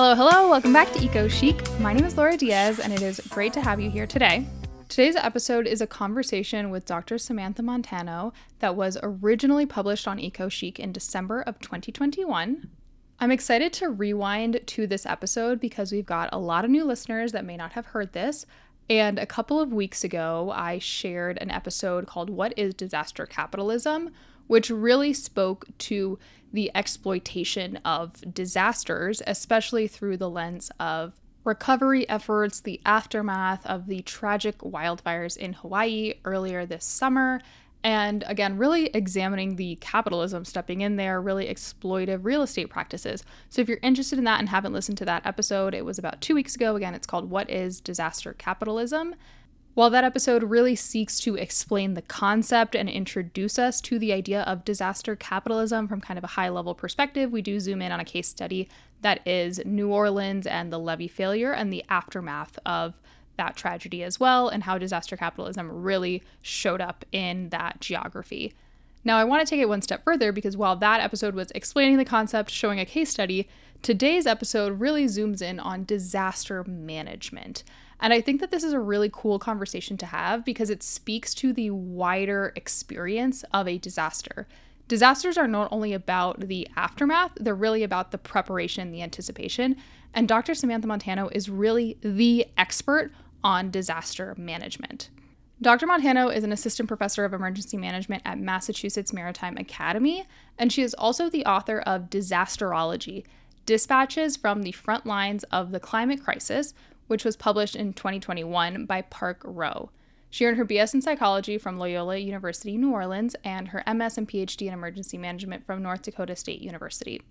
Hello, hello, welcome back to Eco Chic. My name is Laura Diaz, and it is great to have you here today. Today's episode is a conversation with Dr. Samantha Montano that was originally published on Eco Chic in December of 2021. I'm excited to rewind to this episode because we've got a lot of new listeners that may not have heard this. And a couple of weeks ago, I shared an episode called What is Disaster Capitalism, which really spoke to the exploitation of disasters, especially through the lens of recovery efforts, the aftermath of the tragic wildfires in Hawaii earlier this summer, and again, really examining the capitalism stepping in there, really exploitive real estate practices. So, if you're interested in that and haven't listened to that episode, it was about two weeks ago. Again, it's called What is Disaster Capitalism? While that episode really seeks to explain the concept and introduce us to the idea of disaster capitalism from kind of a high level perspective, we do zoom in on a case study that is New Orleans and the levee failure and the aftermath of that tragedy as well, and how disaster capitalism really showed up in that geography. Now, I want to take it one step further because while that episode was explaining the concept, showing a case study, today's episode really zooms in on disaster management. And I think that this is a really cool conversation to have because it speaks to the wider experience of a disaster. Disasters are not only about the aftermath, they're really about the preparation, the anticipation. And Dr. Samantha Montano is really the expert on disaster management. Dr. Montano is an assistant professor of emergency management at Massachusetts Maritime Academy, and she is also the author of Disasterology Dispatches from the Front Lines of the Climate Crisis, which was published in 2021 by Park Row. She earned her BS in psychology from Loyola University, New Orleans, and her MS and PhD in emergency management from North Dakota State University.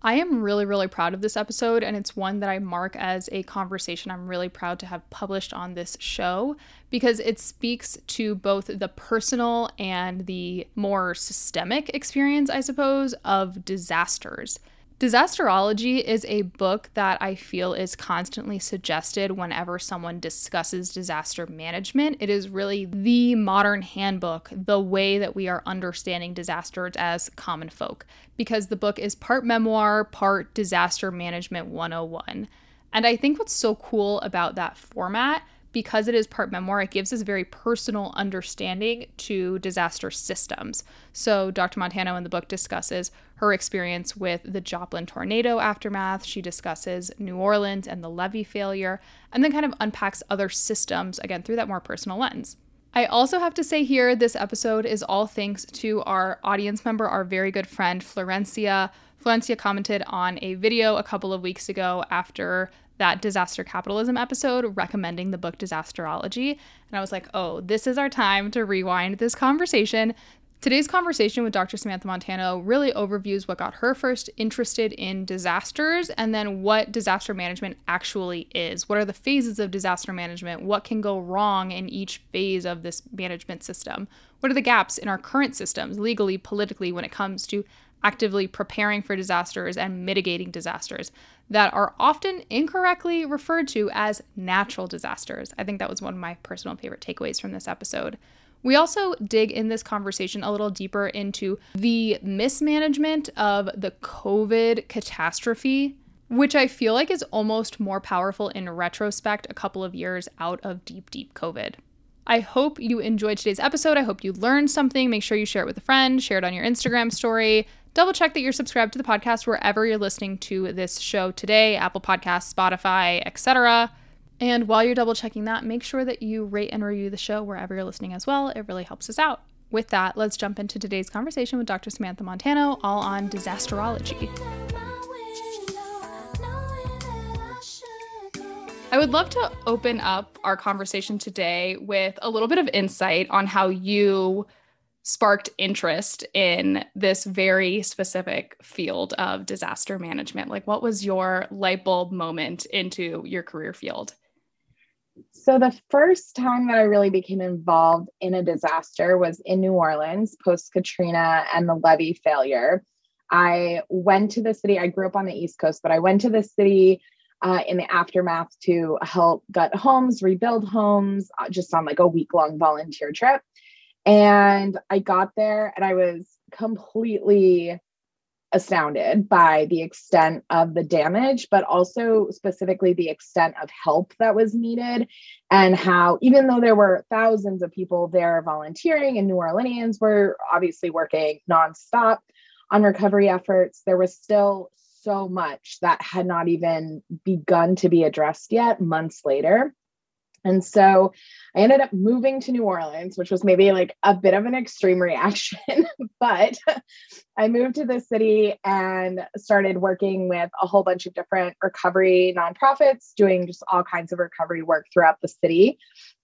I am really, really proud of this episode, and it's one that I mark as a conversation I'm really proud to have published on this show because it speaks to both the personal and the more systemic experience, I suppose, of disasters. Disasterology is a book that I feel is constantly suggested whenever someone discusses disaster management. It is really the modern handbook, the way that we are understanding disasters as common folk, because the book is part memoir, part disaster management 101. And I think what's so cool about that format because it is part memoir, it gives us very personal understanding to disaster systems. So, Dr. Montano in the book discusses her experience with the Joplin tornado aftermath. She discusses New Orleans and the levee failure, and then kind of unpacks other systems, again, through that more personal lens. I also have to say here, this episode is all thanks to our audience member, our very good friend, Florencia. Florencia commented on a video a couple of weeks ago after that disaster capitalism episode recommending the book Disasterology. And I was like, oh, this is our time to rewind this conversation. Today's conversation with Dr. Samantha Montano really overviews what got her first interested in disasters and then what disaster management actually is. What are the phases of disaster management? What can go wrong in each phase of this management system? What are the gaps in our current systems, legally, politically, when it comes to actively preparing for disasters and mitigating disasters that are often incorrectly referred to as natural disasters. I think that was one of my personal favorite takeaways from this episode. We also dig in this conversation a little deeper into the mismanagement of the COVID catastrophe, which I feel like is almost more powerful in retrospect a couple of years out of deep, deep COVID. I hope you enjoyed today's episode. I hope you learned something. Make sure you share it with a friend, share it on your Instagram story, double check that you're subscribed to the podcast wherever you're listening to this show today Apple Podcasts, Spotify, etc. And while you're double checking that, make sure that you rate and review the show wherever you're listening as well. It really helps us out. With that, let's jump into today's conversation with Dr. Samantha Montano, all on disasterology. I would love to open up our conversation today with a little bit of insight on how you sparked interest in this very specific field of disaster management? Like, what was your light bulb moment into your career field? So, the first time that I really became involved in a disaster was in New Orleans post Katrina and the levee failure. I went to the city, I grew up on the East Coast, but I went to the city uh, in the aftermath to help gut homes, rebuild homes, uh, just on like a week long volunteer trip. And I got there and I was completely astounded by the extent of the damage, but also specifically the extent of help that was needed, and how, even though there were thousands of people there volunteering and New Orleanians were obviously working nonstop on recovery efforts, there was still so much that had not even begun to be addressed yet months later. And so I ended up moving to New Orleans, which was maybe like a bit of an extreme reaction, but I moved to the city and started working with a whole bunch of different recovery nonprofits, doing just all kinds of recovery work throughout the city.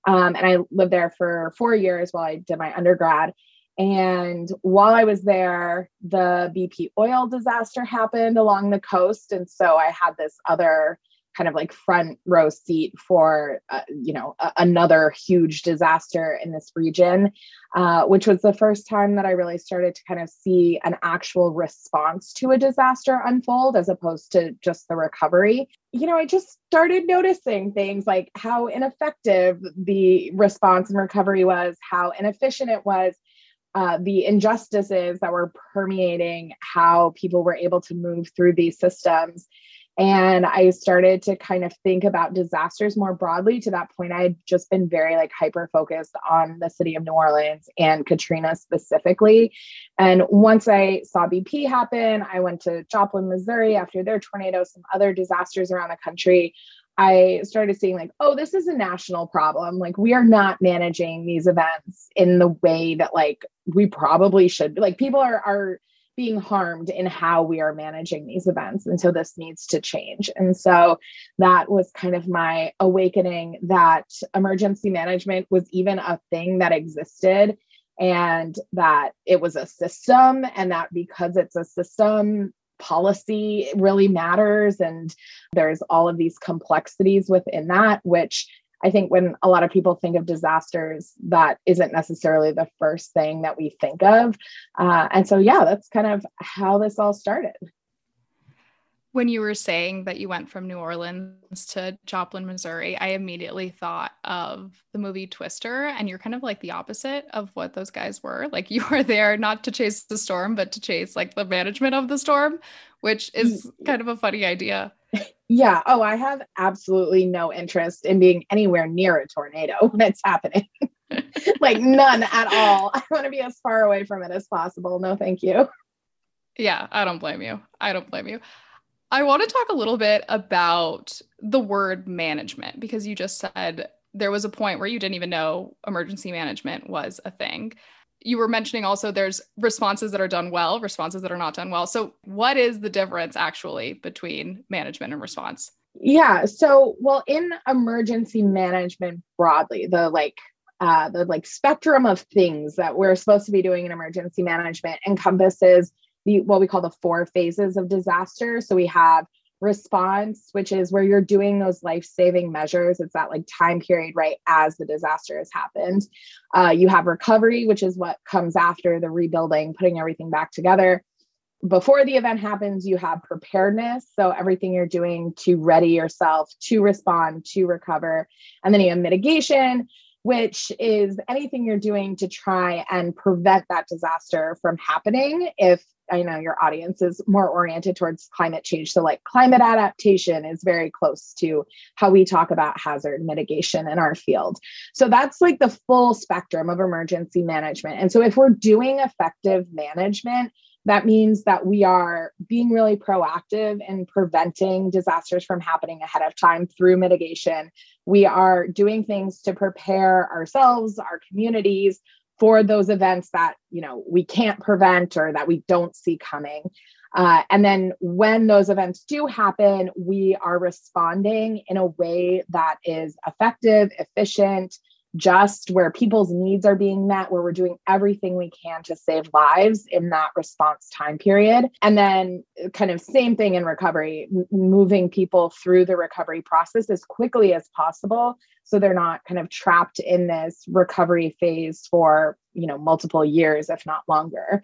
Um, and I lived there for four years while I did my undergrad. And while I was there, the BP oil disaster happened along the coast. And so I had this other kind of like front row seat for uh, you know a- another huge disaster in this region uh, which was the first time that i really started to kind of see an actual response to a disaster unfold as opposed to just the recovery you know i just started noticing things like how ineffective the response and recovery was how inefficient it was uh, the injustices that were permeating how people were able to move through these systems. And i started to kind of think about disasters more broadly. To that point i had just been very like hyper focused on the city of new orleans and katrina specifically. And once i saw bp happen i went to joplin missouri after their tornado some other disasters around the country I started seeing like, oh, this is a national problem. Like we are not managing these events in the way that like we probably should. Like people are are being harmed in how we are managing these events. And so this needs to change. And so that was kind of my awakening that emergency management was even a thing that existed and that it was a system and that because it's a system policy really matters and there's all of these complexities within that which I think when a lot of people think of disasters, that isn't necessarily the first thing that we think of. Uh, and so, yeah, that's kind of how this all started. When you were saying that you went from New Orleans to Joplin, Missouri, I immediately thought of the movie Twister, and you're kind of like the opposite of what those guys were. Like you were there not to chase the storm, but to chase like the management of the storm, which is kind of a funny idea. Yeah. Oh, I have absolutely no interest in being anywhere near a tornado when it's happening. like none at all. I want to be as far away from it as possible. No, thank you. Yeah, I don't blame you. I don't blame you. I want to talk a little bit about the word management because you just said there was a point where you didn't even know emergency management was a thing you were mentioning also there's responses that are done well, responses that are not done well. So, what is the difference actually between management and response? Yeah. So, well, in emergency management broadly, the like uh, the like spectrum of things that we're supposed to be doing in emergency management encompasses the what we call the four phases of disaster. So we have response, which is where you're doing those life saving measures. It's that like time period right as the disaster has happened. Uh, you have recovery, which is what comes after the rebuilding, putting everything back together. Before the event happens, you have preparedness. So, everything you're doing to ready yourself to respond, to recover. And then you have mitigation, which is anything you're doing to try and prevent that disaster from happening if I know your audience is more oriented towards climate change. So, like, climate adaptation is very close to how we talk about hazard mitigation in our field. So, that's like the full spectrum of emergency management. And so, if we're doing effective management, that means that we are being really proactive in preventing disasters from happening ahead of time through mitigation. We are doing things to prepare ourselves, our communities, for those events that you know we can't prevent or that we don't see coming. Uh, and then when those events do happen we are responding in a way that is effective efficient just where people's needs are being met, where we're doing everything we can to save lives in that response time period. And then, uh, kind of, same thing in recovery, m- moving people through the recovery process as quickly as possible so they're not kind of trapped in this recovery phase for you know multiple years if not longer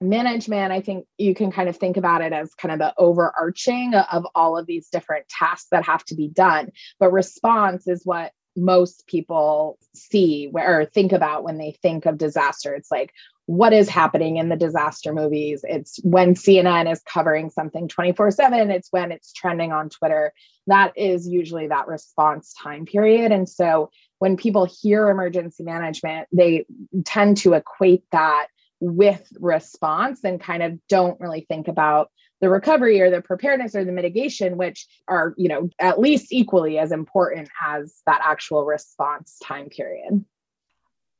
management i think you can kind of think about it as kind of the overarching of all of these different tasks that have to be done but response is what most people see or think about when they think of disaster. It's like, what is happening in the disaster movies. It's when CNN is covering something 24 7, it's when it's trending on Twitter. That is usually that response time period. And so when people hear emergency management, they tend to equate that with response and kind of don't really think about the recovery or the preparedness or the mitigation which are you know at least equally as important as that actual response time period.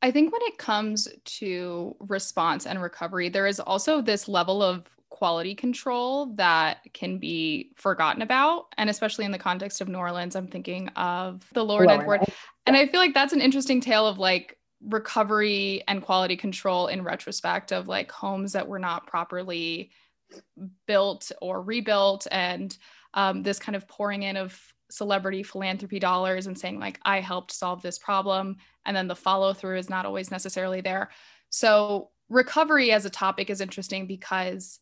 I think when it comes to response and recovery there is also this level of quality control that can be forgotten about. And especially in the context of new orleans i'm thinking of the Lower Ninth Ward and i feel like that's an interesting tale of like recovery and quality control in retrospect of like homes that were not properly built or rebuilt and um, this kind of pouring in of celebrity philanthropy dollars and saying like i helped solve this problem and then the follow through is not always necessarily there. So recovery as a topic is interesting because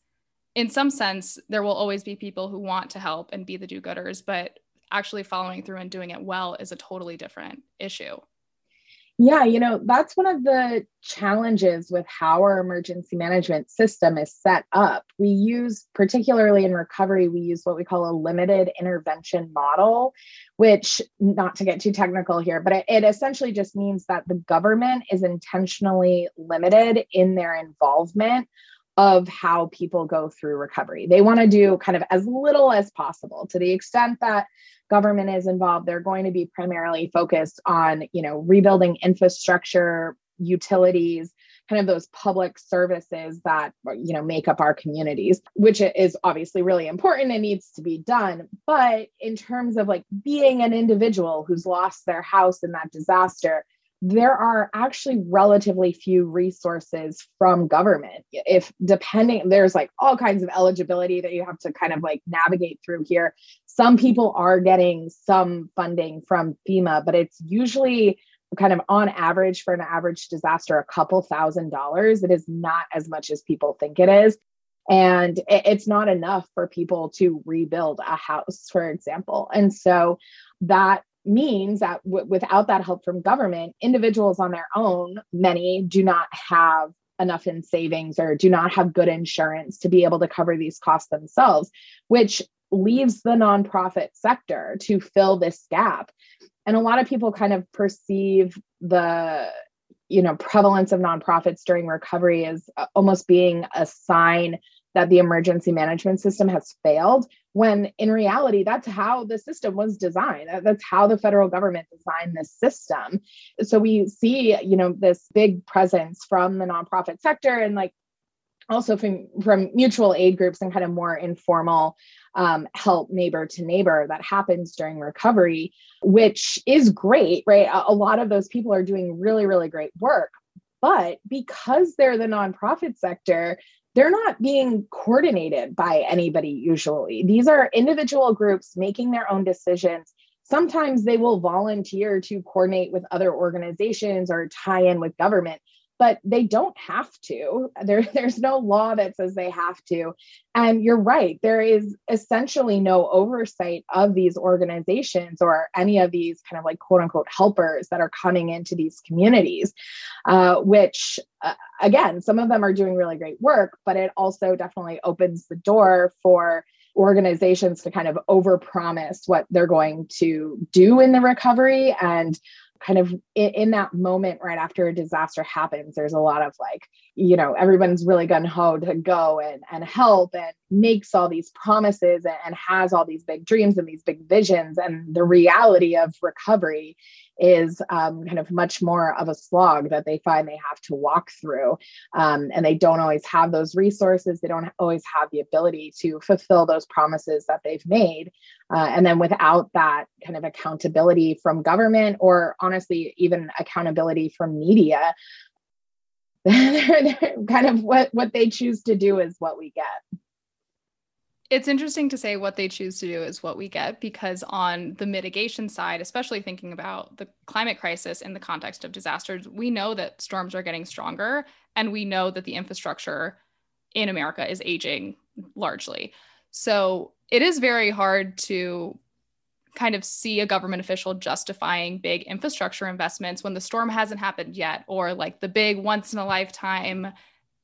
in some sense there will always be people who want to help and be the do-gooders but actually following through and doing it well is a totally different issue yeah, you know, that's one of the challenges with how our emergency management system is set up. We use, particularly in recovery, we use what we call a limited intervention model, which, not to get too technical here, but it, it essentially just means that the government is intentionally limited in their involvement of how people go through recovery. They want to do kind of as little as possible to the extent that government is involved they're going to be primarily focused on you know rebuilding infrastructure utilities kind of those public services that you know make up our communities which is obviously really important and needs to be done but in terms of like being an individual who's lost their house in that disaster there are actually relatively few resources from government. If depending there's like all kinds of eligibility that you have to kind of like navigate through here. Some people are getting some funding from fema but it's usually kind of on average for an average disaster a couple thousand dollars. It is not as much as people think it is. And it's not enough for people to rebuild a house for example. And so that means that w- without that help from government, individuals on their own, many do not have enough in savings or do not have good insurance to be able to cover these costs themselves, which leaves the nonprofit sector to fill this gap. And a lot of people kind of perceive the you know prevalence of nonprofits during recovery as uh, almost being a sign that the emergency management system has failed when in reality that's how the system was designed. That's how the federal government designed this system. So we see you know this big presence from the nonprofit sector and like also from from mutual aid groups and kind of more informal um, help neighbor to neighbor that happens during recovery which is great right? A, a lot of those people are doing really really great work. But because they're the nonprofit sector they're not being coordinated by anybody usually. These are individual groups making their own decisions. Sometimes they will volunteer to coordinate with other organizations or tie in with government, but they don't have to. There, there's no law that says they have to. And you're right, there is essentially no oversight of these organizations or any of these kind of like quote unquote helpers that are coming into these communities, uh, which uh, again, some of them are doing really great work, but it also definitely opens the door for organizations to kind of overpromise what they're going to do in the recovery and kind of in, in, that moment right after a disaster happens there's a lot of like you know everyone's really gun ho to go and and help and makes all these promises and, and has all these big dreams and these big visions and the reality of recovery is um, kind of much more of a slog that they find they have to walk through. Um, and they don't always have those resources. They don't always have the ability to fulfill those promises that they've made. Uh, and then without that kind of accountability from government, or honestly, even accountability from media, they're, they're kind of what, what they choose to do is what we get it's interesting to say what they choose to do is what we get because on the mitigation side especially thinking about the climate crisis in the context of disasters we know that storms are getting stronger and we know that the infrastructure in america is aging largely so it is very hard to kind of see a government official justifying big infrastructure investments when the storm hasn't happened yet or like the big once in a lifetime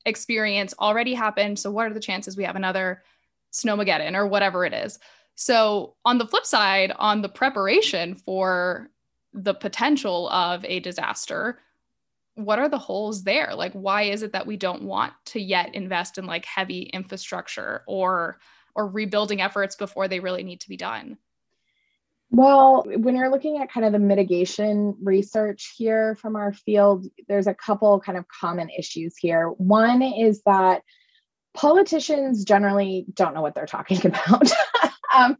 experience already happened. So, what are the chances we have another Snowmageddon or whatever it is? So, on the flip side, on the preparation for the potential of a disaster, what are the holes there? Like, why is it that we don't want to yet invest in like heavy infrastructure or or rebuilding efforts before they really need to be done? Well, when you're looking at kind of the mitigation research here from our field, there's a couple kind of common issues here. One is that politicians generally don't know what they're talking about. um,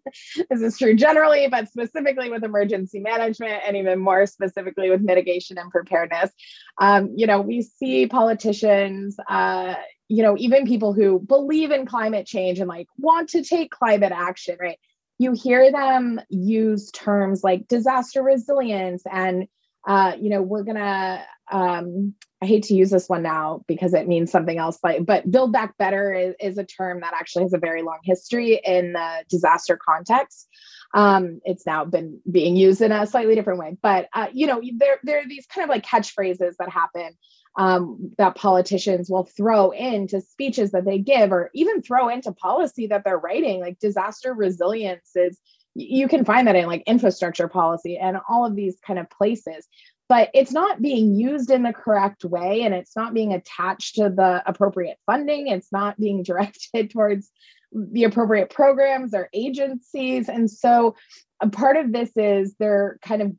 this is true generally, but specifically with emergency management and even more specifically with mitigation and preparedness. Um, you know, we see politicians, uh, you know, even people who believe in climate change and like want to take climate action, right? you hear them use terms like disaster resilience and uh, you know we're gonna um, i hate to use this one now because it means something else but, but build back better is, is a term that actually has a very long history in the disaster context. Um, it's now been being used in a slightly different way but uh, you know there, there are these kind of like catchphrases that happen um, that politicians will throw into speeches that they give or even throw into policy that they're writing like disaster resilience is you can find that in like infrastructure policy and all of these kind of places but it's not being used in the correct way and it's not being attached to the appropriate funding. It's not being directed towards the appropriate programs or agencies. And so a part of this is they're kind of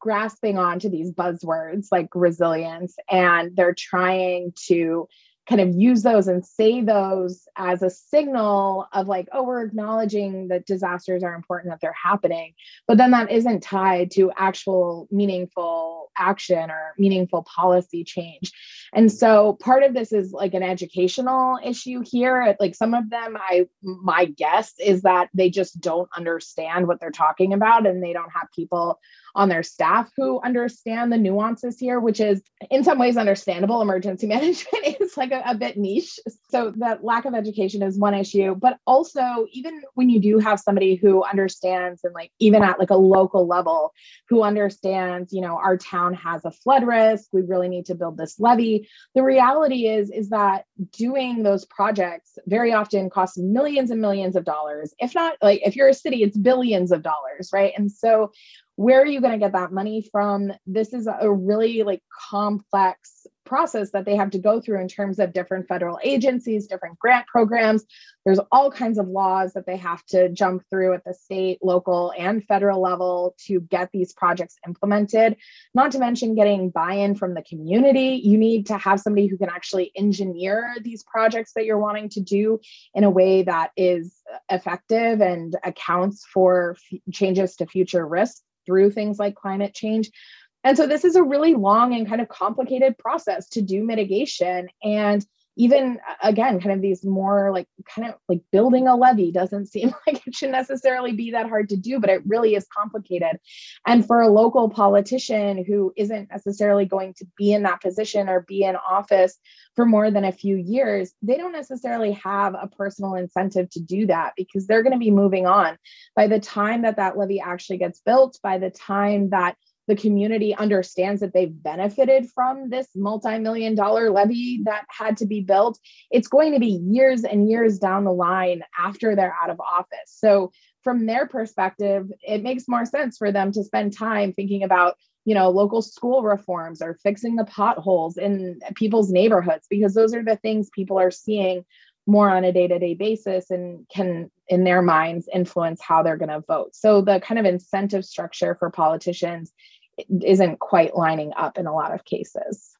grasping onto these buzzwords like resilience and they're trying to kind of use those and say those as a signal of like oh we're acknowledging that disasters are important that they're happening but then that isn't tied to actual meaningful action or meaningful policy change. And so part of this is like an educational issue here. Like some of them i my guess is that they just don't understand what they're talking about and they don't have people on their staff who understand the nuances here, which is in some ways understandable. Emergency management is like a, a bit niche. So that lack of education is one issue. But also, even when you do have somebody who understands and like even at like a local level, who understands, you know, our town has a flood risk, we really need to build this levee. The reality is, is that doing those projects very often costs millions and millions of dollars. If not like if you're a city, it's billions of dollars, right? And so where are you going to get that money from? This is a really like complex process that they have to go through in terms of different federal agencies different grant programs. There's all kinds of laws that they have to jump through at the state local and federal level to get these projects implemented. Not to mention getting buy-in from the community. You need to have somebody who can actually engineer these projects that you're wanting to do in a way that is effective and accounts for f- changes to future risks through things like climate change. And so this is a really long and kind of complicated process to do mitigation. And even again, kind of these more like kind of like building a levee doesn't seem like it should necessarily be that hard to do, but it really is complicated. And for a local politician who isn't necessarily going to be in that position or be in office for more than a few years, they don't necessarily have a personal incentive to do that because they're going to be moving on. By the time that that levee actually gets built, by the time that the community understands that they've benefited from this multi-million dollar levee that had to be built it's going to be years and years down the line after they're out of office. So from their perspective it makes more sense for them to spend time thinking about you know local school reforms or fixing the potholes in people's neighborhoods because those are the things people are seeing more on a day-to-day basis and can in their minds influence how they're going to vote. So the kind of incentive structure for politicians isn't quite lining up in a lot of cases.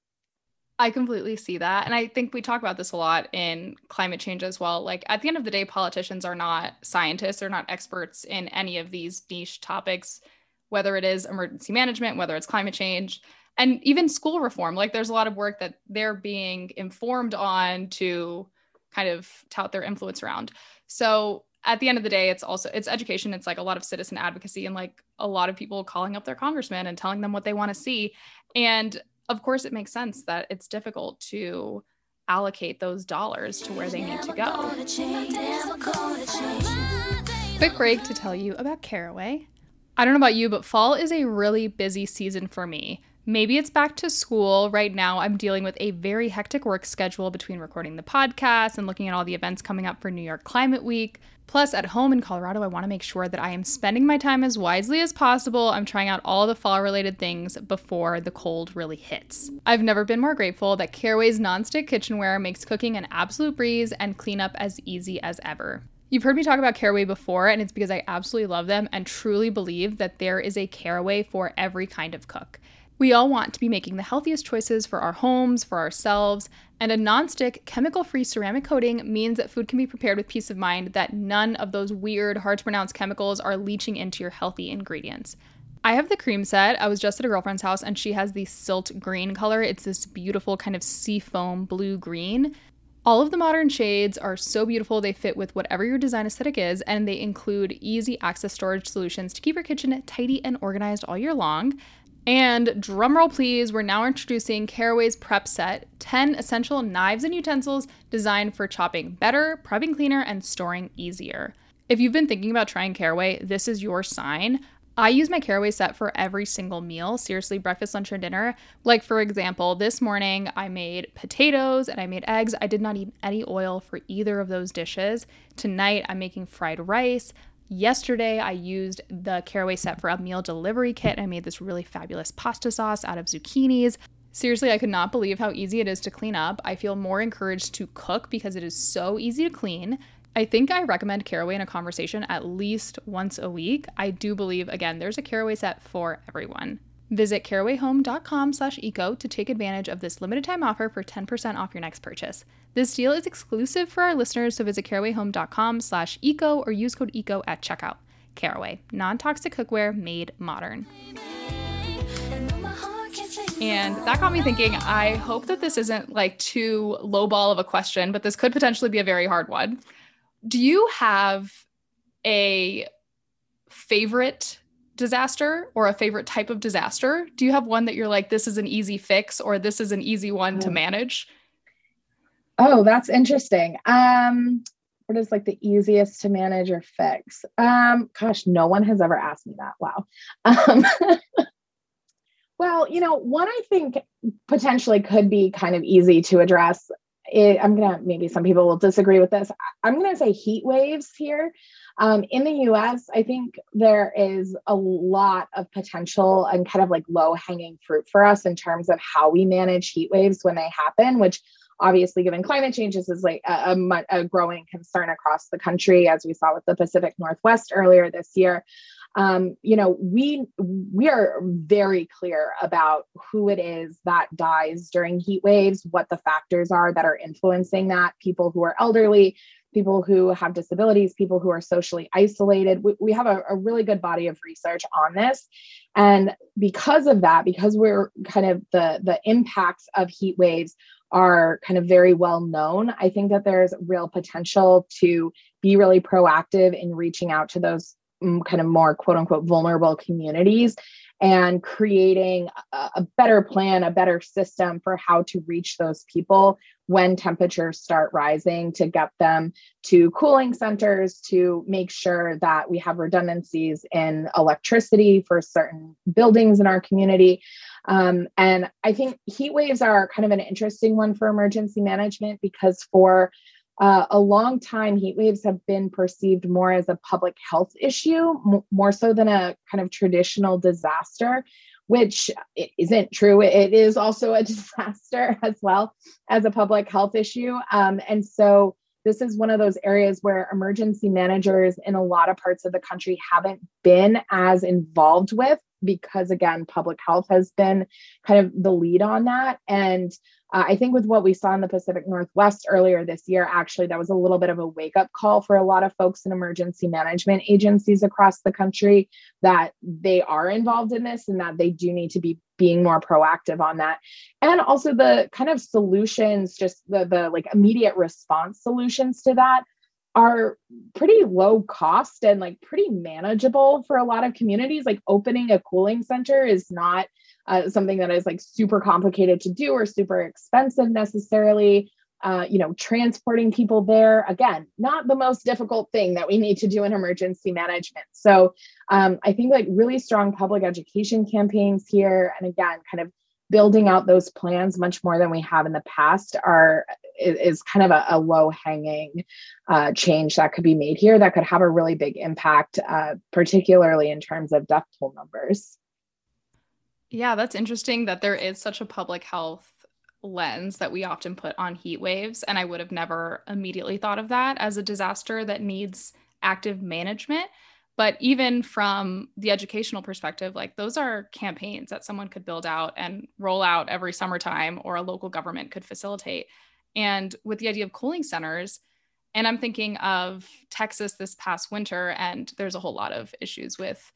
I completely see that. And I think we talk about this a lot in climate change as well. Like at the end of the day, politicians are not scientists, they're not experts in any of these niche topics, whether it is emergency management, whether it's climate change, and even school reform. Like there's a lot of work that they're being informed on to kind of tout their influence around. So at the end of the day, it's also it's education. It's like a lot of citizen advocacy and like a lot of people calling up their congressman and telling them what they want to see. And of course, it makes sense that it's difficult to allocate those dollars to where they need to go. Quick break to tell you about Caraway. I don't know about you, but fall is a really busy season for me Maybe it's back to school. Right now, I'm dealing with a very hectic work schedule between recording the podcast and looking at all the events coming up for New York Climate Week. Plus, at home in Colorado, I want to make sure that I am spending my time as wisely as possible. I'm trying out all the fall related things before the cold really hits. I've never been more grateful that Caraway's nonstick kitchenware makes cooking an absolute breeze and cleanup as easy as ever. You've heard me talk about Caraway before, and it's because I absolutely love them and truly believe that there is a Caraway for every kind of cook. We all want to be making the healthiest choices for our homes, for ourselves, and a non-stick, chemical-free ceramic coating means that food can be prepared with peace of mind that none of those weird, hard to pronounce chemicals are leaching into your healthy ingredients. I have the cream set. I was just at a girlfriend's house and she has the silt green color. It's this beautiful kind of seafoam blue green. All of the modern shades are so beautiful. They fit with whatever your design aesthetic is, and they include easy access storage solutions to keep your kitchen tidy and organized all year long. And drumroll please, we're now introducing Caraway's Prep Set 10 essential knives and utensils designed for chopping better, prepping cleaner, and storing easier. If you've been thinking about trying Caraway, this is your sign. I use my Caraway set for every single meal, seriously, breakfast, lunch, or dinner. Like, for example, this morning I made potatoes and I made eggs. I did not eat any oil for either of those dishes. Tonight I'm making fried rice. Yesterday, I used the Caraway set for a meal delivery kit I made this really fabulous pasta sauce out of zucchinis. Seriously, I could not believe how easy it is to clean up. I feel more encouraged to cook because it is so easy to clean. I think I recommend Caraway in a conversation at least once a week. I do believe, again, there's a Caraway set for everyone. Visit carawayhome.com slash eco to take advantage of this limited time offer for 10% off your next purchase. This deal is exclusive for our listeners, so visit carawayhome.com slash eco or use code ECO at checkout. Caraway, non-toxic cookware made modern. And that got me thinking, I hope that this isn't like too lowball of a question, but this could potentially be a very hard one. Do you have a favorite disaster or a favorite type of disaster? Do you have one that you're like, this is an easy fix or this is an easy one to manage? Oh, that's interesting. Um, what is like the easiest to manage or fix? Um, gosh, no one has ever asked me that. Wow. Um, well, you know, one I think potentially could be kind of easy to address. It, I'm gonna maybe some people will disagree with this. I'm gonna say heat waves here. Um, in the US, I think there is a lot of potential and kind of like low hanging fruit for us in terms of how we manage heat waves when they happen, which obviously given climate changes is like a, a, a, growing concern across the country as we saw with the pacific northwest earlier this year. Um, you know we we are very clear about who it is that dies during heat waves what the factors are that are influencing that people who are elderly people who have disabilities, people who are socially isolated. We, we have a, a, really good body of research on this. And because of that, because we're kind of the, the impacts of heat waves are kind of very well known, I think that there's real potential to be really proactive in reaching out to those mm, kind of more quote unquote vulnerable communities and creating a, a better plan, a better system for how to reach those people when temperatures start rising to get them to cooling centers to make sure that we have redundancies in electricity for certain buildings in our community. Um, and I think heat waves are kind of an interesting one for emergency management because for uh, a long time, heat waves have been perceived more as a public health issue, m- more so than a kind of traditional disaster, which isn't true. It is also a disaster as well as a public health issue. Um, and so, this is one of those areas where emergency managers in a lot of parts of the country haven't been as involved with because, again, public health has been kind of the lead on that. And uh, I think with what we saw in the Pacific Northwest earlier this year, actually, that was a little bit of a wake up call for a lot of folks in emergency management agencies across the country that they are involved in this and that they do need to be being more proactive on that. And also the kind of solutions, just the, the like immediate response solutions to that are pretty low cost and like pretty manageable for a lot of communities. Like opening a cooling center is not uh, something that is like super complicated to do or super expensive necessarily. uh, you know, transporting people there. Again, not the most difficult thing that we need to do in emergency management. So um, I think like really strong public education campaigns here, and again, kind of building out those plans much more than we have in the past are is, kind of a, a low hanging uh, change that could be made here that could have a really big impact, uh, particularly in terms of death toll numbers. Yeah, that's interesting that there is such a public health lens that we often put on heat waves. And I would have never immediately thought of that as a disaster that needs active management. But even from the educational perspective, like those are campaigns that someone could build out and roll out every summertime or a local government could facilitate. And with the idea of cooling centers, and I'm thinking of Texas this past winter, and there's a whole lot of issues with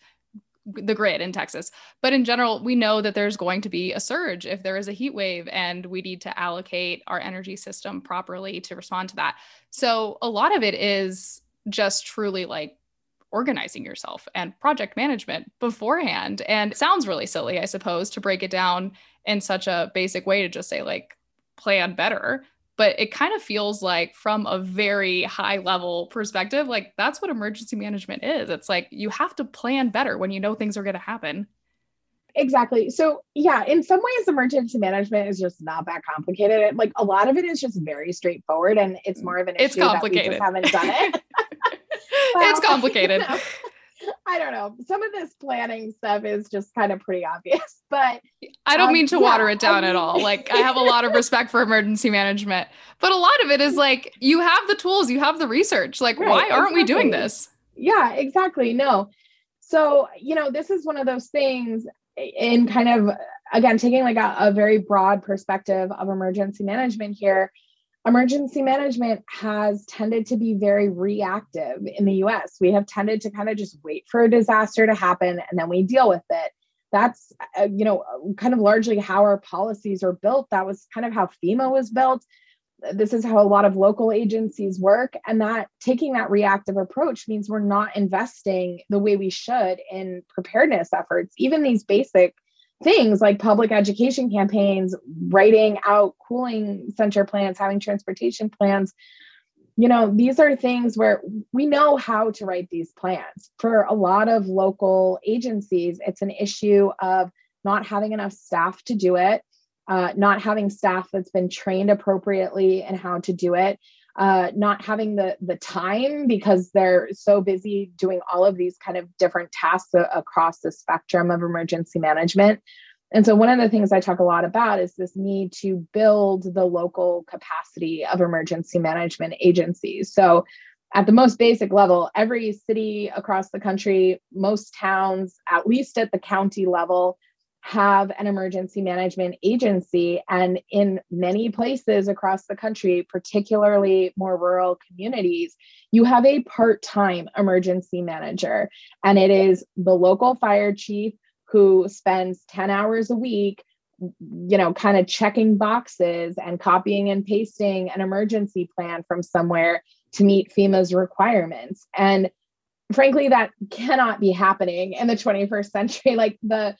the grid in Texas. But in general, we know that there's going to be a surge if there is a heat wave, and we need to allocate our energy system properly to respond to that. So a lot of it is just truly like organizing yourself and project management beforehand. And it sounds really silly, I suppose, to break it down in such a basic way to just say, like, plan better. But it kind of feels like from a very high level perspective like that's what emergency management is. It's like you have to plan better when you know things are going to happen. Exactly. So yeah in some ways emergency management is just not that complicated. Like a lot of it is just very straightforward and it's mm. more of an it's complicated that we just haven't done it well, it's complicated you know, I don't know. Some of this planning stuff is just kind of pretty obvious, but I don't um, mean to yeah, water it down I mean, at all. Like I have a lot of respect for emergency management, but a lot of it is like you have the tools, you have the research. Like right, why aren't exactly. we doing this? Yeah, exactly. No. So, you know, this is one of those things in kind of again taking like a, a very broad perspective of emergency management here emergency management has tended to be very reactive in the US. We have tended to kind of just wait for a disaster to happen and then we deal with it. That's, uh, you know, kind of largely how our policies are built. That was kind of how FEMA was built. This is how a lot of local agencies work. And that taking that reactive approach means we're not investing the way we should in preparedness efforts, even these basic things like public education campaigns, writing out cooling center plans, having transportation plans. You know, these are things where we know how to write these plans. For a lot of local agencies, it's an issue of not having enough staff to do it, uh, not having staff that's been trained appropriately in how to do it uh, not having the the time because they're so busy doing all of these kind of different tasks a- across the spectrum of emergency management. And so, one of the things I talk a lot about is this need to build the local capacity of emergency management agencies. So, at the most basic level, every city across the country, most towns, at least at the county level, have an emergency management agency. And in many places across the country, particularly more rural communities, you have a part time emergency manager. And it is the local fire chief who spends 10 hours a week you know kind of checking boxes and copying and pasting an emergency plan from somewhere to meet FEMA's requirements and frankly that cannot be happening in the 21st century like the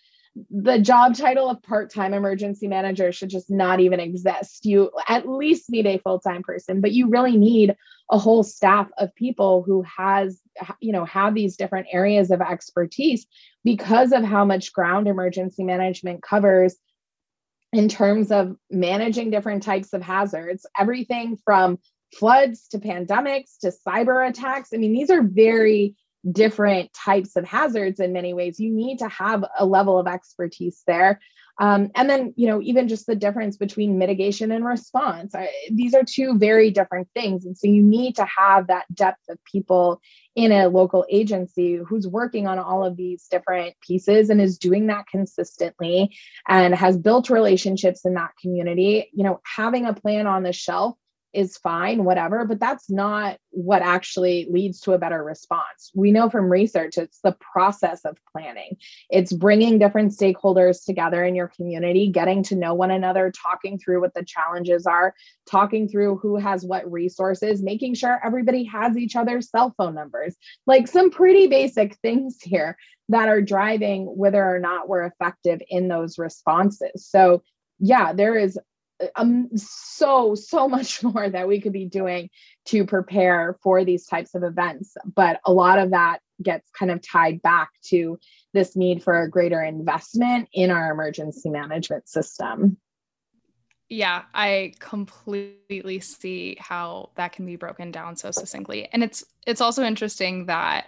the job title of part-time emergency manager should just not even exist. You at least need a full-time person but you really need a whole staff of people who has you know have these different areas of expertise because of how much ground emergency management covers in terms of managing different types of hazards everything from floods to pandemics to cyber attacks. I mean these are very different types of hazards in many ways. You need to have a level of expertise there. Um, and then you know even just the difference between mitigation and response. I, these are two very different things. And so you need to have that depth of people in a local agency who's working on all of these different pieces and is doing that consistently and has built relationships in that community. You know having a plan on the shelf is fine, whatever, but that's not what actually leads to a better response. We know from research it's the process of planning. It's bringing different stakeholders together in your community, getting to know one another, talking through what the challenges are, talking through who has what resources, making sure everybody has each other's cell phone numbers. Like some pretty basic things here that are driving whether or not we're effective in those responses. So, yeah, there is um, so so much more that we could be doing to prepare for these types of events. But a lot of that gets kind of tied back to this need for a greater investment in our emergency management system. Yeah i completely see how that can be broken down so succinctly. And it's it's also interesting that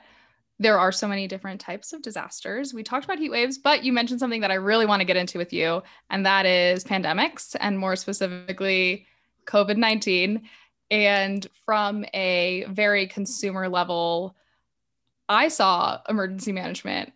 there are so many different types of disasters. We talked about heat waves, but you mentioned something that I really want to get into with you, and that is pandemics, and more specifically, COVID 19. And from a very consumer level, I saw emergency management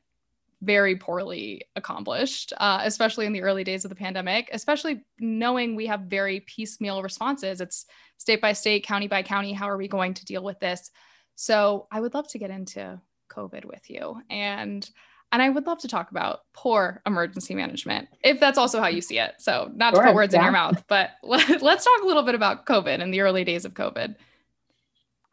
very poorly accomplished, uh, especially in the early days of the pandemic, especially knowing we have very piecemeal responses. It's state by state, county by county. How are we going to deal with this? So I would love to get into COVID with you. And and I would love to talk about poor emergency management, if that's also how you see it. So, not sure, to put words yeah. in your mouth, but let, us talk a little bit about COVID and the early days of COVID.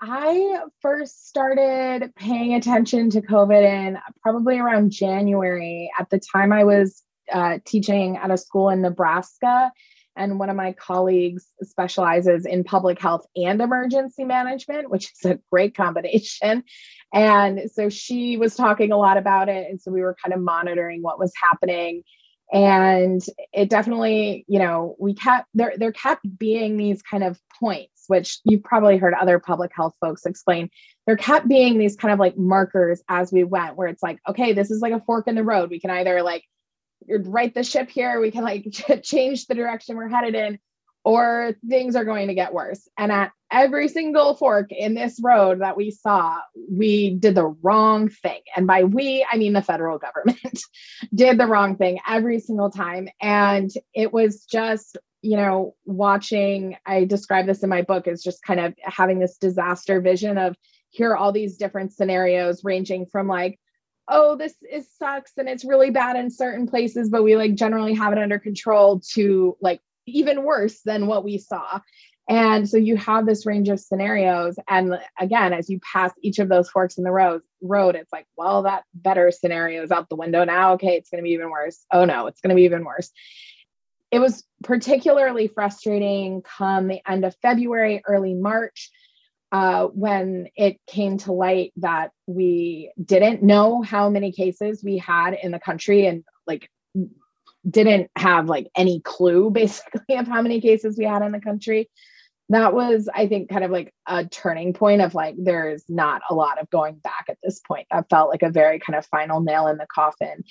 I first started paying attention to COVID in probably around January. At the time, I was uh, teaching at a school in Nebraska, and one of my colleagues specializes in public health and emergency management, which is a great combination. And so she was talking a lot about it. And so we were kind of monitoring what was happening. And it definitely, you know, we kept there, there kept being these kind of points, which you've probably heard other public health folks explain. There kept being these kind of like markers as we went, where it's like, okay, this is like a fork in the road. We can either like right the ship here we can like change the direction we're headed in or things are going to get worse. And at every single fork in this road that we saw we did the wrong thing. And by we i mean the federal government did the wrong thing every single time. And it was just you know watching i describe this in my book as just kind of having this disaster vision of here are all these different scenarios ranging from like oh this is sucks and it's really bad in certain places but we like generally have it under control to like even worse than what we saw. And so you have this range of scenarios and again as you pass each of those forks in the road road it's like well that better scenario is out the window now. Okay it's going to be even worse. Oh no it's going to be even worse. It was particularly frustrating come the end of february early march uh, when it came to light that we didn't know how many cases we had in the country and like didn't have like any clue basically of how many cases we had in the country that was i think kind of like a turning point of like there's not a lot of going back at this point. That felt like a very kind of final nail in the coffin.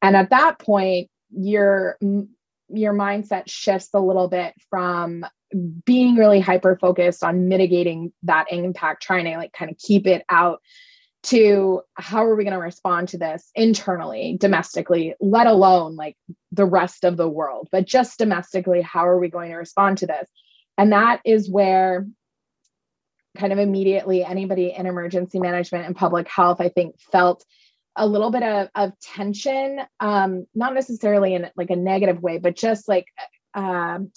And at that point your your mindset shifts a little bit from being really hyper focused on mitigating that impact, trying to like kind of keep it out to how are we going to respond to this internally, domestically, let alone like the rest of the world, but just domestically, how are we going to respond to this? And that is where kind of immediately anybody in emergency management and public health, I think, felt a little bit of, of tension, um, not necessarily in like a negative way, but just like um,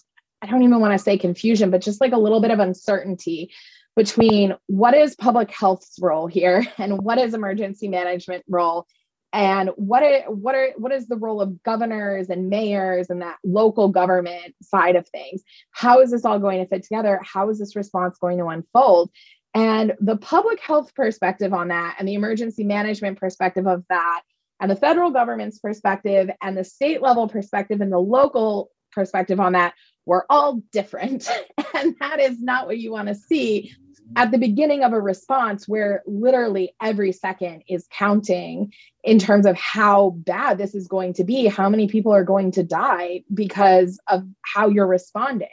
I don't even want to say confusion, but just like a little bit of uncertainty between what is public health's role here and what is emergency management role? And what are, what are what is the role of governors and mayors and that local government side of things? How is this all going to fit together? How is this response going to unfold? And the public health perspective on that and the emergency management perspective of that and the federal government's perspective and the state level perspective and the local perspective on that we're all different. and that is not what you want to see at the beginning of a response where literally every second is counting in terms of how bad this is going to be, how many people are going to die because of how you're responding.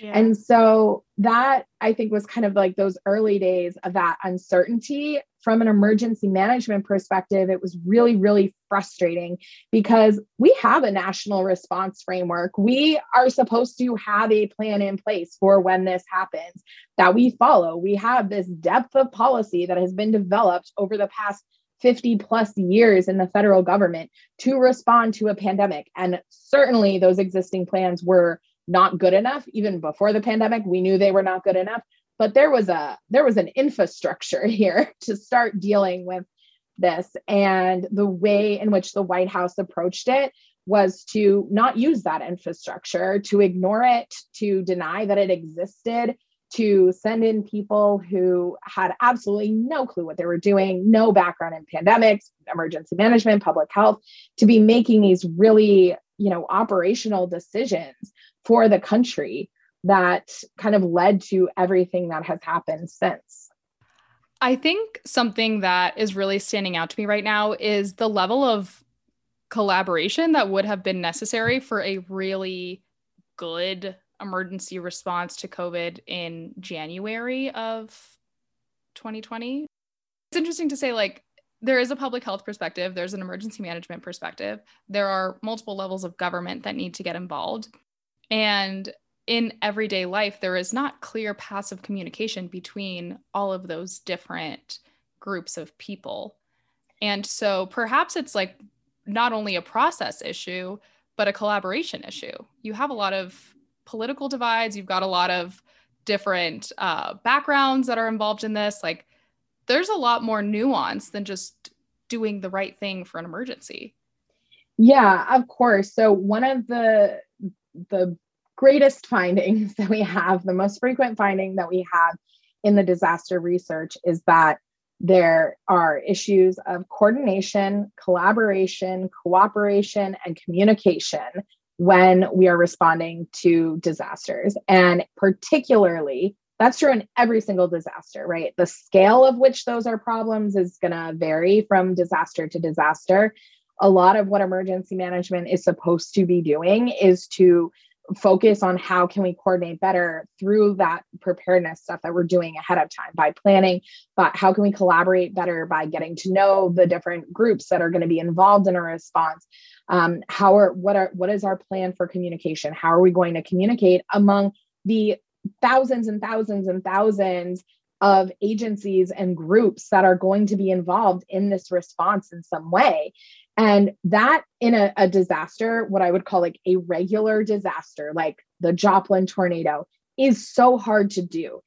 Yeah. And so that I think was kind of like those early days of that uncertainty from an emergency management perspective, it was really, really frustrating because we have a national response framework. We are supposed to have a plan in place for when this happens that we follow. We have this depth of policy that has been developed over the past 50 plus years in the federal government to respond to a pandemic. And certainly those existing plans were not good enough even before the pandemic we knew they were not good enough but there was a there was an infrastructure here to start dealing with this. And the way in which the white house approached it was to not use that infrastructure, to ignore it, to deny that it existed, to send in people who had absolutely no clue what they were doing, no background in pandemics, emergency management, public health, to be making these really, you know, operational decisions for the country that kind of led to everything that has happened since. I think something that is really standing out to me right now is the level of collaboration that would have been necessary for a really good emergency response to COVID in January of 2020. It's interesting to say, like, there is a public health perspective, there's an emergency management perspective, there are multiple levels of government that need to get involved. And in everyday life, there is not clear passive communication between all of those different groups of people. And so perhaps it's like not only a process issue, but a collaboration issue. You have a lot of political divides, you've got a lot of different uh, backgrounds that are involved in this. Like, there's a lot more nuance than just doing the right thing for an emergency. Yeah, of course. So one of the the greatest findings that we have, the most frequent finding that we have in the disaster research is that there are issues of coordination, collaboration, cooperation, and communication when we are responding to disasters. And particularly, that's true in every single disaster, right? The scale of which those are problems is going to vary from disaster to disaster. A lot of what emergency management is supposed to be doing is to focus on how can we coordinate better through that preparedness stuff that we're doing ahead of time by planning but how can we collaborate better by getting to know the different groups that are going to be involved in a response? Um, how are what are what is our plan for communication? How are we going to communicate among the thousands and thousands and thousands of agencies and groups that are going to be involved in this response in some way and that in a, a, disaster, what I would call like a regular disaster, like the Joplin tornado, is so hard to do.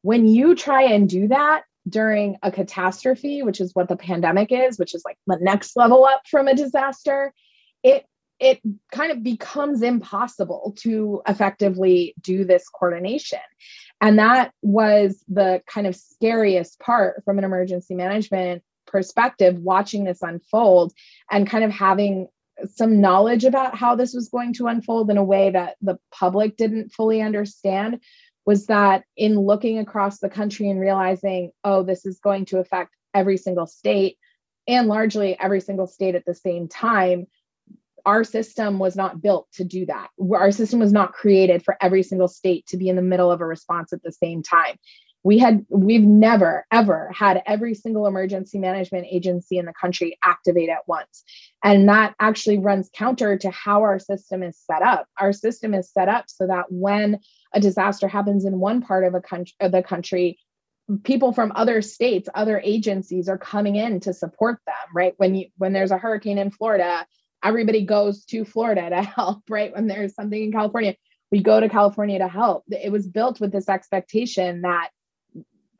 When you try and do that during a catastrophe, which is what the pandemic is, which is like the next level up from a disaster, it it kind of becomes impossible to effectively do this coordination. And that was the kind of scariest part from an emergency management perspective watching this unfold and kind of having some knowledge about how this was going to unfold in a way that the public didn't fully understand was that in looking across the country and realizing, oh, this is going to affect every single state and largely every single state at the same time, our system was not built to do that. Our system was not created for every single state to be in the middle of a response at the same time we had we've never ever had every single emergency management agency in the country activate at once. And that actually runs counter to how our system is set up. Our system is set up so that when a disaster happens in one part of a country of the country people from other states other agencies are coming in to support them right? When you when there's a hurricane in florida everybody goes to florida to help right? When there's something in california we go to california to help. It was built with this expectation that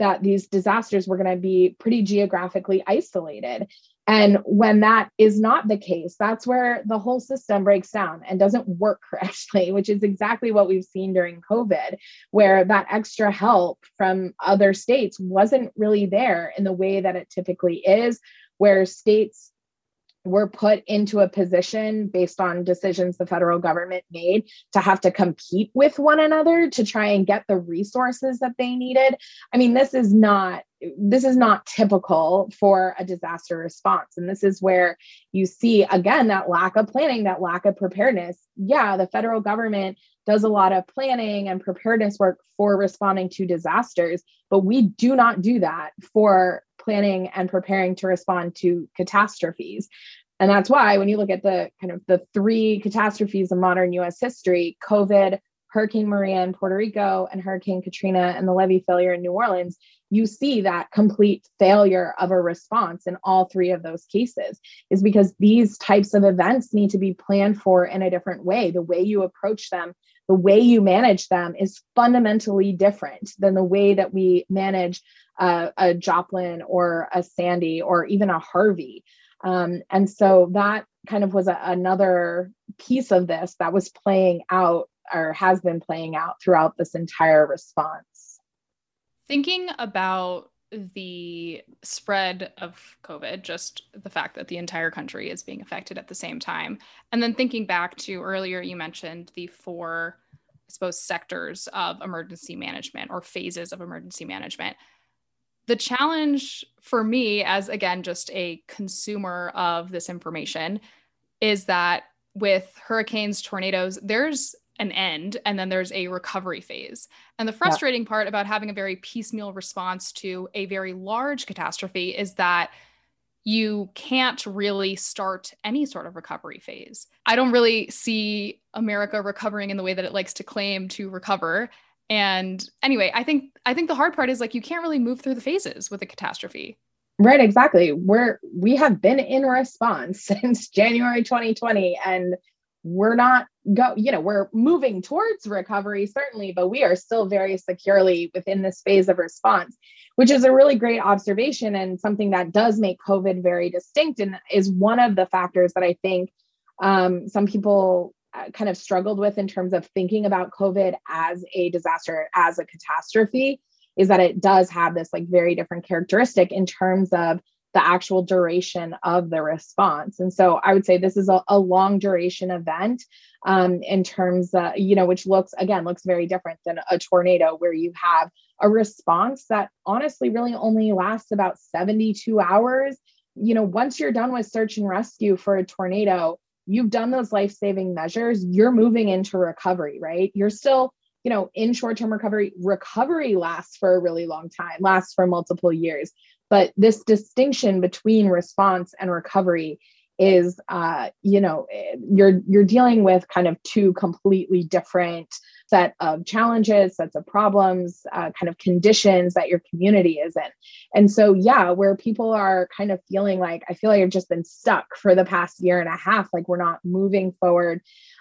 that these disasters were going to be pretty geographically isolated. And when that is not the case, that's where the whole system breaks down and doesn't work correctly, which is exactly what we've seen during COVID, where that extra help from other states wasn't really there in the way that it typically is, where states were put into a position based on decisions the federal government made to have to compete with one another to try and get the resources that they needed. I mean this is not this is not typical for a disaster response. And this is where you see again that lack of planning that lack of preparedness. Yeah the federal government does a lot of planning and preparedness work for responding to disasters but we do not do that for planning and preparing to respond to catastrophes. And that's why when you look at the kind of the three catastrophes in modern US history, COVID, Hurricane Maria in Puerto Rico, and Hurricane Katrina and the levee failure in New Orleans, you see that complete failure of a response in all three of those cases is because these types of events need to be planned for in a different way. The way you approach them, the way you manage them is fundamentally different than the way that we manage uh, a Joplin or a Sandy or even a Harvey. Um, and so that kind of was a, another piece of this that was playing out or has been playing out throughout this entire response. Thinking about the spread of COVID, just the fact that the entire country is being affected at the same time. And then thinking back to earlier, you mentioned the four, I suppose, sectors of emergency management or phases of emergency management. The challenge for me, as again, just a consumer of this information, is that with hurricanes, tornadoes, there's an end and then there's a recovery phase. And the frustrating yeah. part about having a very piecemeal response to a very large catastrophe is that you can't really start any sort of recovery phase. I don't really see America recovering in the way that it likes to claim to recover. And anyway, I think I think the hard part is like you can't really move through the phases with a catastrophe. Right, exactly. We're we have been in response since January 2020 and we're not go you know we're moving towards recovery certainly but we are still very securely within this phase of response which is a really great observation and something that does make covid very distinct and is one of the factors that i think um, some people uh, kind of struggled with in terms of thinking about covid as a disaster as a catastrophe is that it does have this like very different characteristic in terms of the actual duration of the response. And so I would say this is a, a long duration event um, in terms, of, you know, which looks, again, looks very different than a tornado where you have a response that honestly really only lasts about 72 hours. You know, once you're done with search and rescue for a tornado, you've done those life saving measures, you're moving into recovery, right? You're still you know, in short term recovery, recovery lasts for a really long time, lasts for multiple years. But this distinction between response and recovery is uh, you know you're you're dealing with kind of two completely different set of challenges sets of problems uh, kind of conditions that your community is in. And so yeah where people are kind of feeling like i feel like i've just been stuck for the past year and a half like we're not moving forward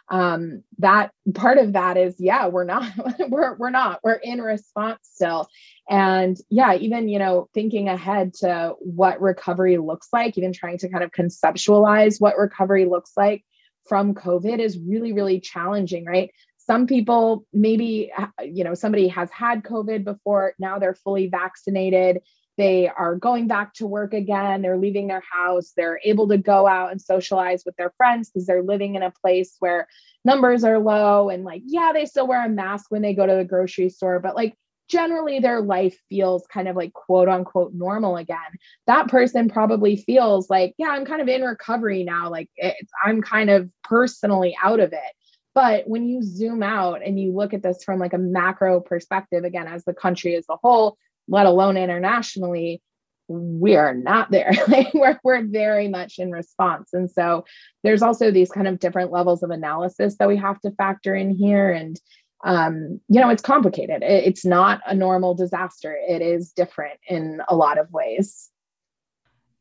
um, that part of that is yeah we're not we're, we're not we're in response still. And yeah even you know thinking ahead to what recovery looks like even trying to kind of conceptualize what recovery looks like from covid is really really challenging right some people maybe you know somebody has had covid before now they're fully vaccinated they are going back to work again they're leaving their house they're able to go out and socialize with their friends because they're living in a place where numbers are low and like yeah they still wear a mask when they go to the grocery store but like generally their life feels kind of like quote unquote normal again. That person probably feels like yeah i'm kind of in recovery now like i'm kind of personally out of it but when you zoom out and you look at this from like a macro perspective again as the country as a whole let alone internationally, we are not there. we're, we're very much in response. And so there's also these kind of different levels of analysis that we have to factor in here. And, um, you know, it's complicated. It, it's not a normal disaster, it is different in a lot of ways.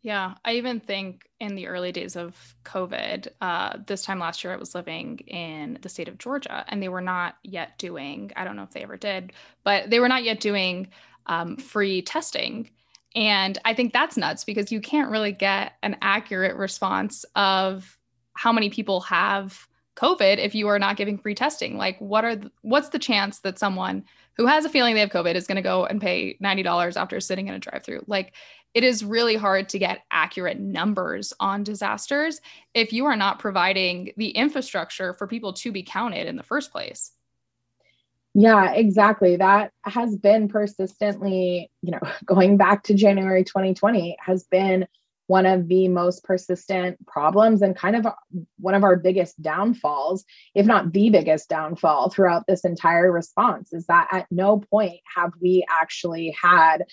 Yeah, I even think in the early days of COVID, uh, this time last year, I was living in the state of Georgia, and they were not yet doing, I don't know if they ever did, but they were not yet doing um, free testing. And I think that's nuts because you can't really get an accurate response of how many people have COVID if you are not giving free testing. Like, what are the, what's the chance that someone who has a feeling they have COVID is going to go and pay ninety dollars after sitting in a drive-through? Like, it is really hard to get accurate numbers on disasters if you are not providing the infrastructure for people to be counted in the first place. Yeah, exactly. That has been persistently, you know, going back to January 2020 has been one of the most persistent problems and kind of one of our biggest downfalls, if not the biggest downfall throughout this entire response, is that at no point have we actually had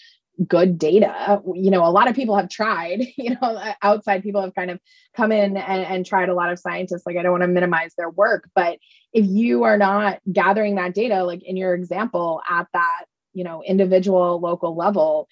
good data. You know, a lot of people have tried, you know, outside people have kind of come in and, and tried a lot of scientists. Like, I don't want to minimize their work, but if you are not gathering that data, like in your example, at that, you know, individual local level,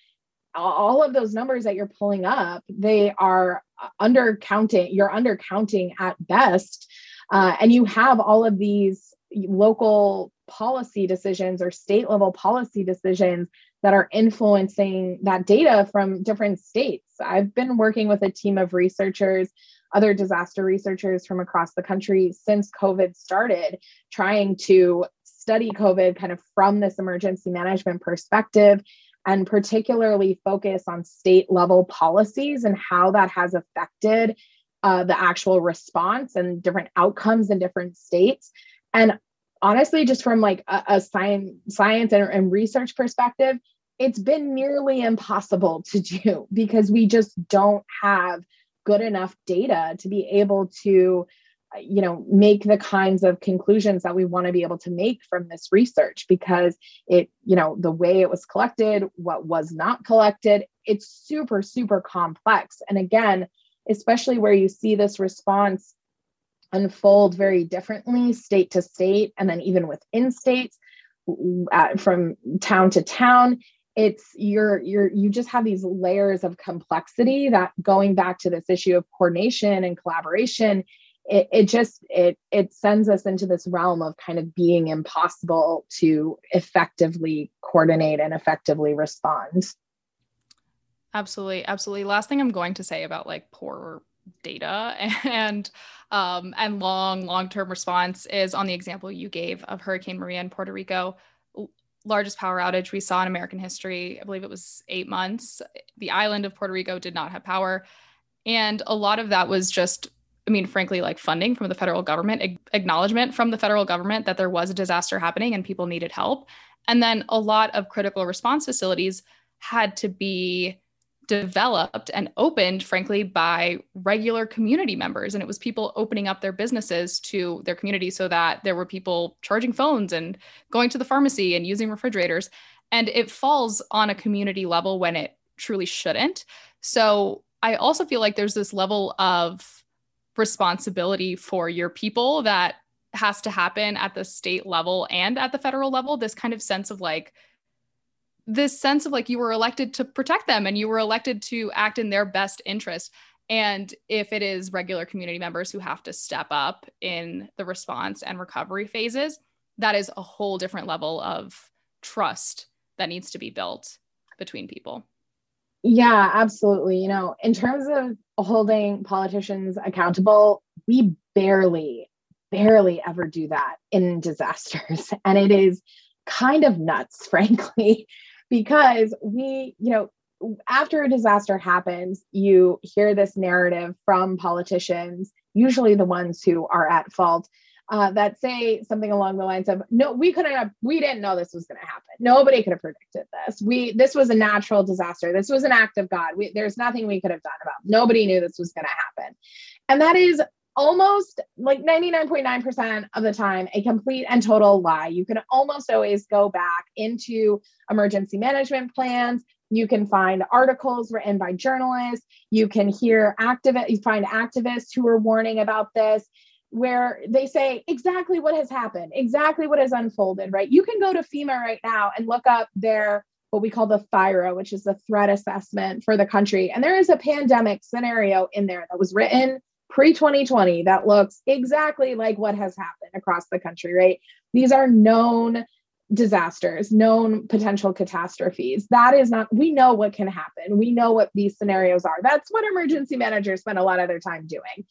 all of those numbers that you're pulling up, they are undercounting, you're undercounting at best. Uh, and you have all of these local policy decisions or state level policy decisions that are influencing that data from different states. I've been working with a team of researchers, other disaster researchers from across the country since COVID started, trying to study COVID kind of from this emergency management perspective and particularly focus on state level policies and how that has affected uh, the actual response and different outcomes in different states. And honestly, just from like a, a science, science and, and research perspective, it's been nearly impossible to do because we just don't have good enough data to be able to uh, you know make the kinds of conclusions that we want to be able to make from this research because it you know the way it was collected what was not collected it's super super complex. And again especially where you see this response unfold very differently state to state and then even within states uh, from town to town. It's you're you're you just have these layers of complexity that going back to this issue of coordination and collaboration it, it just it it sends us into this realm of kind of being impossible to effectively coordinate and effectively respond. Absolutely absolutely. Last thing i'm going to say about like poor data and um and long long-term response is on the example you gave of hurricane maria in puerto rico. Largest power outage we saw in american history i believe it was eight months. The island of puerto rico did not have power. And a lot of that was just I mean, frankly, like funding from the federal government, acknowledgement from the federal government that there was a disaster happening and people needed help. And then a lot of critical response facilities had to be developed and opened, frankly, by regular community members. And it was people opening up their businesses to their community so that there were people charging phones and going to the pharmacy and using refrigerators. And it falls on a community level when it truly shouldn't. So I also feel like there's this level of responsibility for your people that has to happen at the state level and at the federal level this kind of sense of like this sense of like you were elected to protect them and you were elected to act in their best interest and if it is regular community members who have to step up in the response and recovery phases that is a whole different level of trust that needs to be built between people yeah, absolutely. You know, in terms of holding politicians accountable, we barely, barely ever do that in disasters. And it is kind of nuts, frankly, because we, you know, after a disaster happens, you hear this narrative from politicians, usually the ones who are at fault, uh, that say something along the lines of no we couldn't have we didn't know this was going to happen. Nobody could have predicted this. We this was a natural disaster. This was an act of god. We, there's nothing we could have done about it. nobody knew this was going to happen. And that is almost like 99.9% of the time a complete and total lie you can almost always go back into emergency management plans you can find articles written by journalists you can hear activists you find activists who are warning about this where they say exactly what has happened, exactly what has unfolded, right? You can go to FEMA right now and look up their what we call the THIRA, which is the threat assessment for the country. And there is a pandemic scenario in there that was written pre 2020 that looks exactly like what has happened across the country, right? These are known disasters, known potential catastrophes. That is not, we know what can happen. We know what these scenarios are. That's what emergency managers spend a lot of their time doing.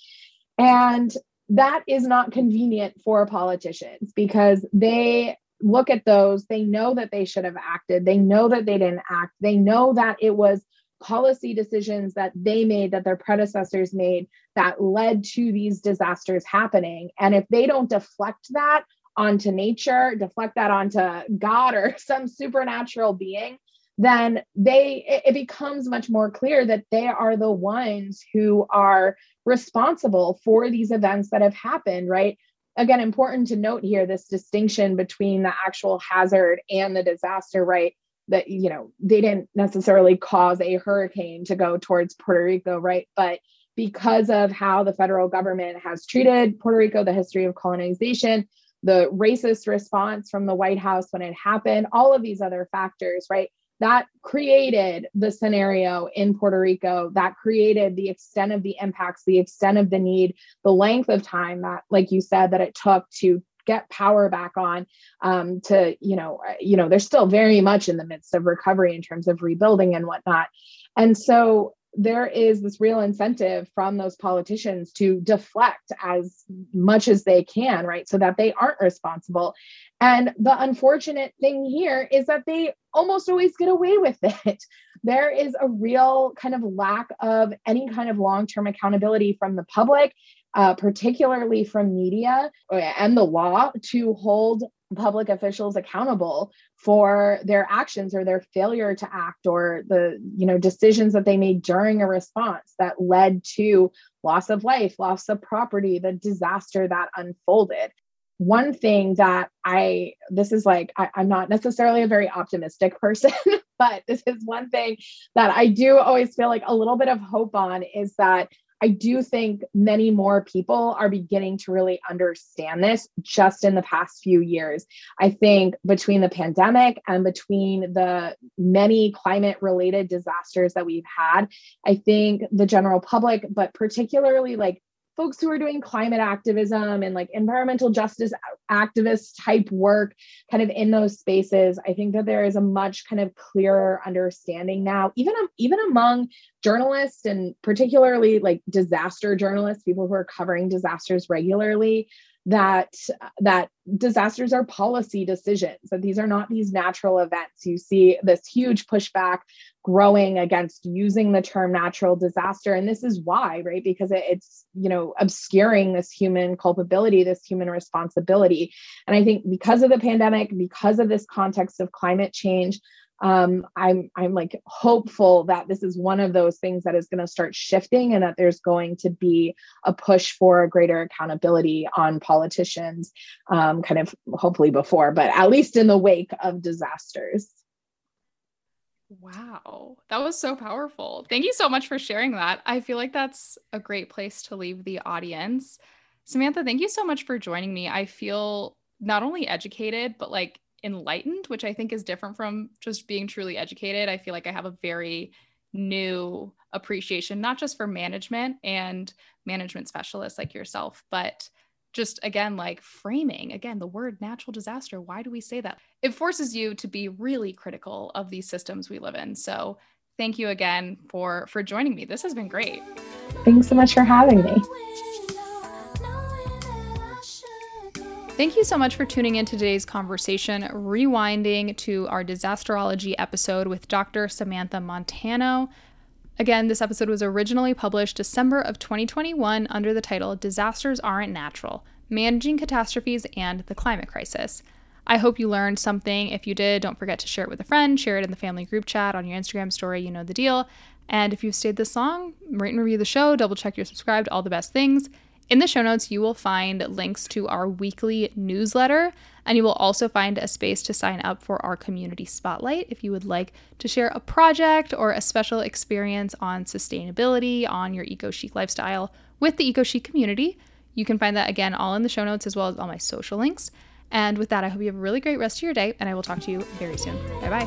And that is not convenient for politicians because they look at those, they know that they should have acted, they know that they didn't act, they know that it was policy decisions that they made, that their predecessors made, that led to these disasters happening. And if they don't deflect that onto nature, deflect that onto God or some supernatural being, then they it becomes much more clear that they are the ones who are responsible for these events that have happened right again important to note here this distinction between the actual hazard and the disaster right that you know they didn't necessarily cause a hurricane to go towards puerto rico right? But because of how the federal government has treated puerto rico the history of colonization the racist response from the white house when it happened all of these other factors right? That created the scenario in Puerto Rico that created the extent of the impacts, the extent of the need, the length of time that, like you said, that it took to get power back on um, to you know uh, you know they're still very much in the midst of recovery in terms of rebuilding and whatnot and so there is this real incentive from those politicians to deflect as much as they can, right? So that they aren't responsible. And the unfortunate thing here is that they almost always get away with it. There is a real kind of lack of any kind of long term accountability from the public, uh, particularly from media and the law, to hold public officials accountable for their actions or their failure to act or the you know decisions that they made during a response that led to loss of life loss of property the disaster that unfolded. One thing that i this is like I, i'm not necessarily a very optimistic person but this is one thing that i do always feel like a little bit of hope on is that I do think many more people are beginning to really understand this just in the past few years. I think between the pandemic and between the many climate related disasters that we've had, I think the general public, but particularly like folks who are doing climate activism and like environmental justice activist type work kind of in those spaces i think that there is a much kind of clearer understanding now even even among journalists and particularly like disaster journalists people who are covering disasters regularly that that disasters are policy decisions that these are not these natural events. You see this huge pushback growing against using the term natural disaster. And this is why right? Because it, it's you know obscuring this human culpability this human responsibility. And i think because of the pandemic because of this context of climate change um, I'm I'm like hopeful that this is one of those things that is going to start shifting and that there's going to be a push for greater accountability on politicians, um, kind of hopefully before, but at least in the wake of disasters. Wow, that was so powerful. Thank you so much for sharing that. I feel like that's a great place to leave the audience. Samantha, thank you so much for joining me. I feel not only educated, but like enlightened, which I think is different from just being truly educated. I feel like I have a very new appreciation, not just for management and management specialists like yourself, but just again, like framing again, the word natural disaster. Why do we say that? It forces you to be really critical of these systems we live in. So, thank you again for for joining me. This has been great. Thanks so much for having me. Thank you so much for tuning in to today's conversation, rewinding to our disasterology episode with Dr. Samantha Montano. Again, this episode was originally published December of 2021 under the title Disasters Aren't Natural Managing Catastrophes and the Climate Crisis. I hope you learned something. If you did, don't forget to share it with a friend, share it in the family group chat, on your Instagram story, you know the deal. And if you've stayed this long, rate and review the show, double check you're subscribed, all the best things. In the show notes, you will find links to our weekly newsletter, and you will also find a space to sign up for our community spotlight if you would like to share a project or a special experience on sustainability, on your eco chic lifestyle with the eco chic community. You can find that again all in the show notes as well as all my social links. And with that, I hope you have a really great rest of your day, and I will talk to you very soon. Bye bye.